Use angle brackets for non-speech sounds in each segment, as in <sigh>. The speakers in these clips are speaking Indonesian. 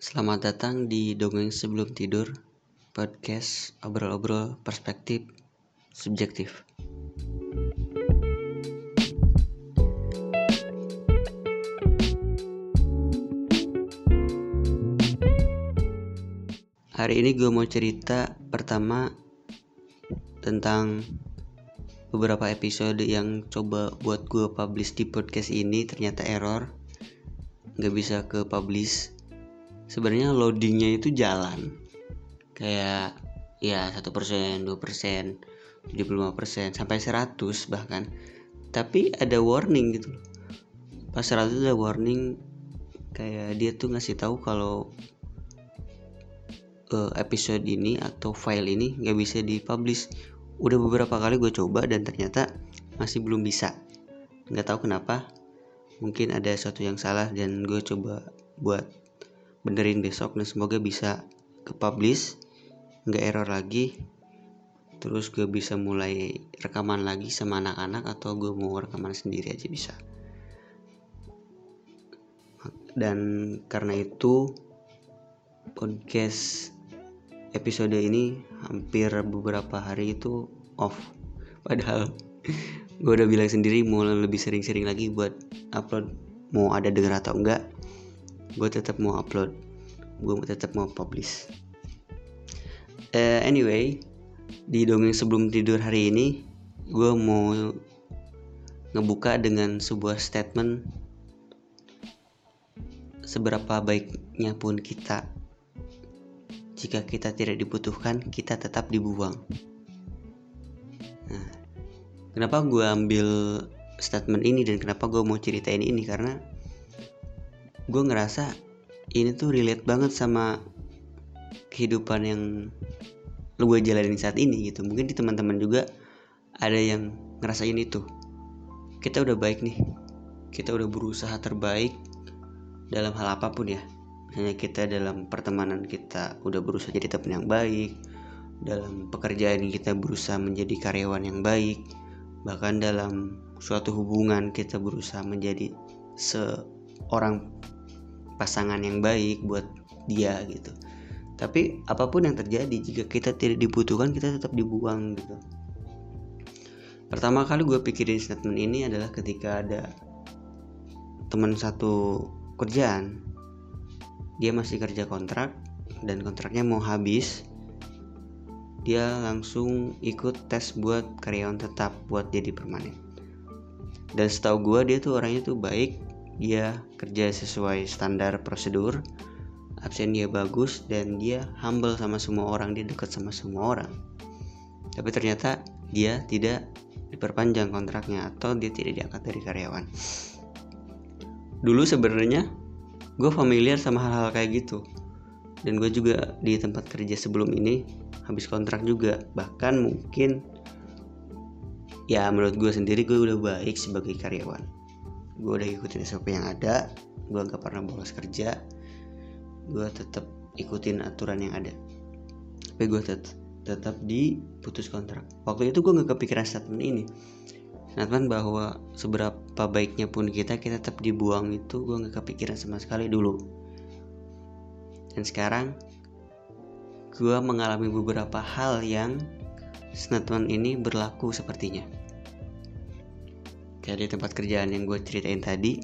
Selamat datang di Dongeng Sebelum Tidur, podcast obrol-obrol perspektif subjektif. Hari ini gue mau cerita pertama tentang beberapa episode yang coba buat gue publish di podcast ini ternyata error nggak bisa ke publish sebenarnya loadingnya itu jalan. Kayak ya satu persen dua persen 75 persen sampai 100 bahkan. Tapi ada warning gitu. Pas 100 ada warning kayak dia tuh ngasih tahu kalau uh, episode ini atau file ini nggak bisa dipublish. Udah beberapa kali gue coba dan ternyata masih belum bisa. Nggak tahu kenapa. Mungkin ada sesuatu yang salah dan gue coba buat benerin besok dan semoga bisa ke publish nggak error lagi. Terus gue bisa mulai rekaman lagi sama anak-anak atau gue mau rekaman sendiri aja bisa. Dan karena itu podcast episode ini hampir beberapa hari itu off. Padahal <laughs> gue udah bilang sendiri mau lebih sering-sering lagi buat upload mau ada denger atau enggak gue tetap mau upload. Gue tetap mau publish. Uh, anyway di dongeng sebelum tidur hari ini gue mau ngebuka dengan sebuah statement seberapa baiknya pun kita. Jika kita tidak dibutuhkan kita tetap dibuang. Nah, kenapa gue ambil statement ini dan kenapa gue mau ceritain ini? Karena gue ngerasa ini tuh relate banget sama kehidupan yang lu gue jalanin saat ini gitu. Mungkin di teman-teman juga ada yang ngerasain itu. Kita udah baik nih. Kita udah berusaha terbaik dalam hal apa pun ya. Misalnya kita dalam pertemanan kita udah berusaha jadi teman yang baik dalam pekerjaan kita berusaha menjadi karyawan yang baik bahkan dalam suatu hubungan kita berusaha menjadi seorang pasangan yang baik buat dia gitu. Tapi apa pun yang terjadi jika kita tidak dibutuhkan kita tetap dibuang gitu. Pertama kali gue pikirin statement ini adalah ketika ada teman satu kerjaan. Dia masih kerja kontrak dan kontraknya mau habis. Dia langsung ikut tes buat karyawan tetap buat jadi permanen. Dan setahu gue dia tuh orangnya tuh baik dia kerja sesuai standar prosedur absen dia bagus dan dia humble sama semua orang dia dekat sama semua orang. Tapi ternyata dia tidak diperpanjang kontraknya atau dia tidak diangkat dari karyawan. Dulu sebenarnya gue familiar sama hal-hal kayak gitu. Dan gue juga di tempat kerja sebelum ini habis kontrak juga. Bahkan mungkin ya menurut gue sendiri gue udah baik sebagai karyawan gue udah ikutin SOP yang ada gue gak pernah bolos kerja gue tetap ikutin aturan yang ada. Tapi gue tetap tetap diputus kontrak. Waktu itu gue nggak kepikiran statement ini. Statement bahwa seberapa baiknya pun kita kita tetap dibuang itu gue nggak kepikiran sama sekali dulu. Dan sekarang gue mengalami beberapa hal yang statement ini berlaku sepertinya kayak di tempat kerjaan yang gue ceritain tadi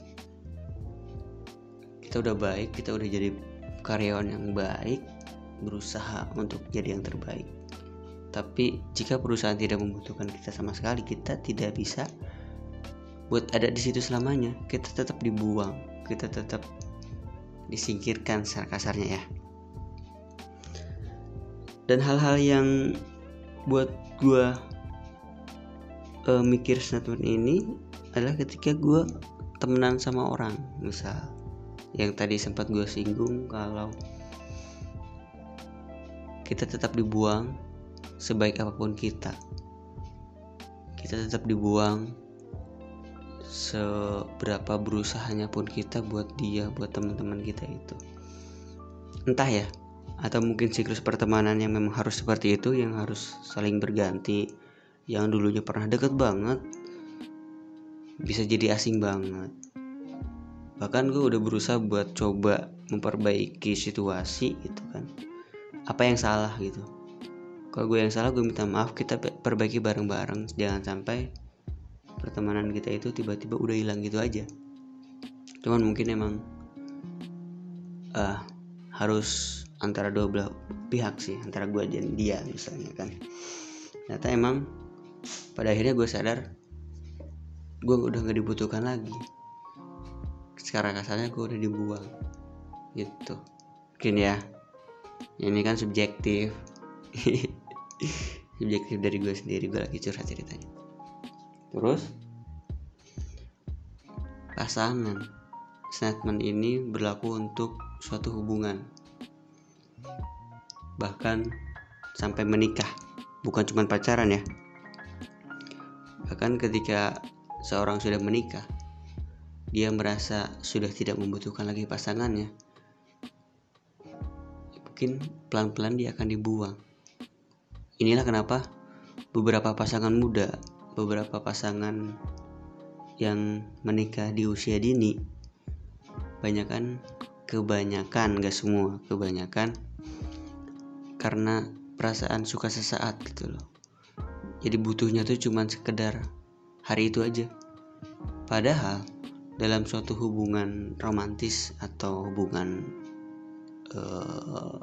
kita udah baik kita udah jadi karyawan yang baik berusaha untuk jadi yang terbaik. Tapi jika perusahaan tidak membutuhkan kita sama sekali kita tidak bisa buat ada di situ selamanya. Kita tetap dibuang kita tetap disingkirkan secara kasarnya ya. Dan hal-hal yang buat gue uh, mikir statement ini adalah ketika gue temenan sama orang. Misal yang tadi sempat gue singgung kalau kita tetap dibuang sebaik apa pun kita. Kita tetap dibuang seberapa berusahanya pun kita buat dia buat teman-teman kita itu. Entah ya atau mungkin siklus pertemanan yang memang harus seperti itu yang harus saling berganti yang dulunya pernah deket banget bisa jadi asing banget. Bahkan gue udah berusaha buat coba memperbaiki situasi gitu kan. Apa yang salah gitu. Kalau gue yang salah gue minta maaf kita perbaiki bareng-bareng. Jangan sampai pertemanan kita itu tiba-tiba udah hilang gitu aja. Cuman mungkin emang uh, harus antara dua belah pihak sih antara gue dan dia misalnya kan. Ternyata emang pada akhirnya gue sadar gue udah gak dibutuhkan lagi. Sekarang kasarnya gue udah dibuang gitu. Mungkin ya ini kan subjektif. <laughs> Subjektif dari gue sendiri gue lagi curhat ceritanya. Terus pasangan statement ini berlaku untuk suatu hubungan. Bahkan sampai menikah bukan cuma pacaran ya. Bahkan ketika seorang sudah menikah dia merasa sudah tidak membutuhkan lagi pasangannya mungkin pelan-pelan dia akan dibuang. Inilah kenapa beberapa pasangan muda beberapa pasangan yang menikah di usia dini banyak kan kebanyakan gak semua kebanyakan karena perasaan suka sesaat gitu loh. Jadi butuhnya tuh cuman sekedar hari itu aja padahal dalam suatu hubungan romantis atau hubungan uh,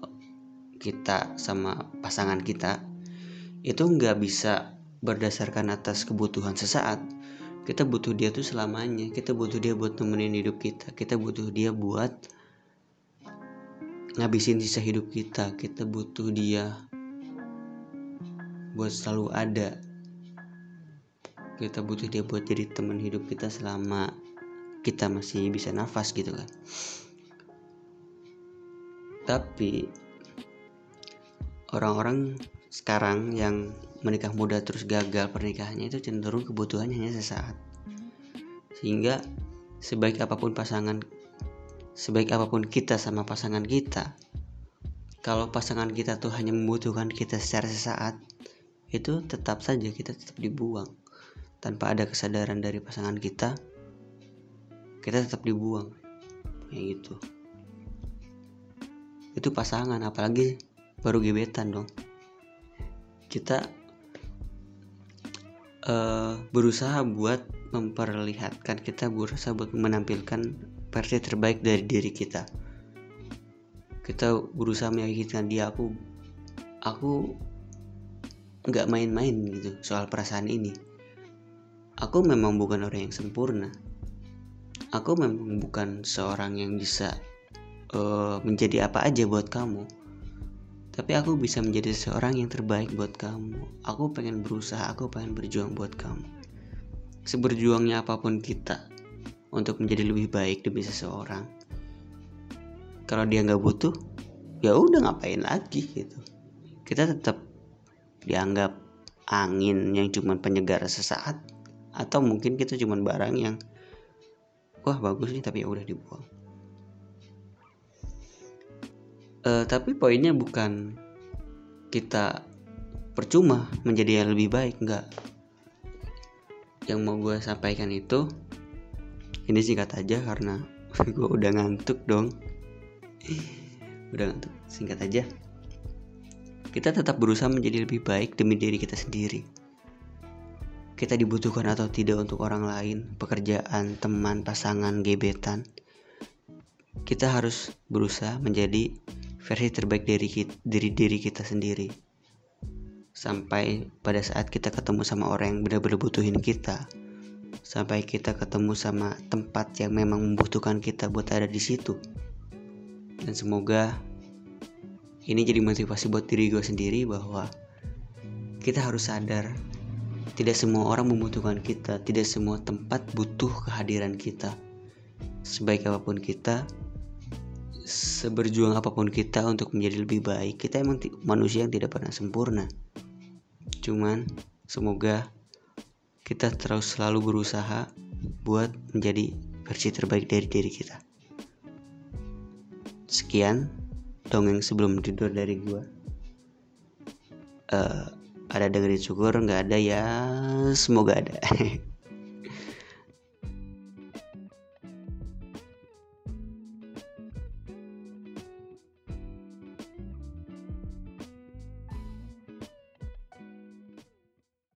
kita sama pasangan kita itu nggak bisa berdasarkan atas kebutuhan sesaat. Kita butuh dia tuh selamanya. Kita butuh dia buat nemenin hidup kita. Kita butuh dia buat ngabisin sisa hidup kita. Kita butuh dia buat selalu ada kita butuh dia buat jadi teman hidup kita selama kita masih bisa nafas gitu kan. Tapi orang-orang sekarang yang menikah muda terus gagal pernikahannya itu cenderung kebutuhannya hanya sesaat. Sehingga sebaik apa pun pasangan sebaik apa pun kita sama pasangan kita kalau pasangan kita tuh hanya membutuhkan kita secara sesaat itu tetap saja kita tetap dibuang tanpa ada kesadaran dari pasangan kita kita tetap dibuang. Kayak gitu. Itu pasangan apalagi baru gebetan dong. Kita uh, berusaha buat memperlihatkan kita berusaha buat menampilkan versi terbaik dari diri kita. Kita berusaha meyakinkan dia aku aku nggak main-main gitu soal perasaan ini aku memang bukan orang yang sempurna. Aku memang bukan seorang yang bisa uh, menjadi apa aja buat kamu. Tapi aku bisa menjadi seorang yang terbaik buat kamu. Aku pengen berusaha aku pengen berjuang buat kamu. Seberjuangnya apa pun kita untuk menjadi lebih baik demi seseorang. Kalau dia nggak butuh ya udah ngapain lagi gitu. Kita tetap dianggap angin yang cuma penyegar sesaat atau mungkin kita cuma barang yang wah bagus nih tapi ya udah dibuang. Uh, tapi poinnya bukan kita percuma menjadi yang lebih baik enggak. Yang mau gue sampaikan itu ini singkat aja karena <laughs> gue udah ngantuk dong. Udah ngantuk. Singkat aja. Kita tetap berusaha menjadi lebih baik demi diri kita sendiri kita dibutuhkan atau tidak untuk orang lain, pekerjaan, teman, pasangan, gebetan, kita harus berusaha menjadi versi terbaik dari diri diri kita sendiri. Sampai pada saat kita ketemu sama orang yang benar-benar butuhin kita, sampai kita ketemu sama tempat yang memang membutuhkan kita buat ada di situ. Dan semoga ini jadi motivasi buat diri gue sendiri bahwa kita harus sadar tidak semua orang membutuhkan kita, tidak semua tempat butuh kehadiran kita. Sebaik apa pun kita, seberjuang apa pun kita untuk menjadi lebih baik, kita emang manusia yang tidak pernah sempurna. Cuman semoga kita terus selalu berusaha buat menjadi versi terbaik dari diri kita. Sekian dongeng sebelum tidur dari gua. Uh, ada dengerin syukur nggak ada ya. Semoga ada <laughs>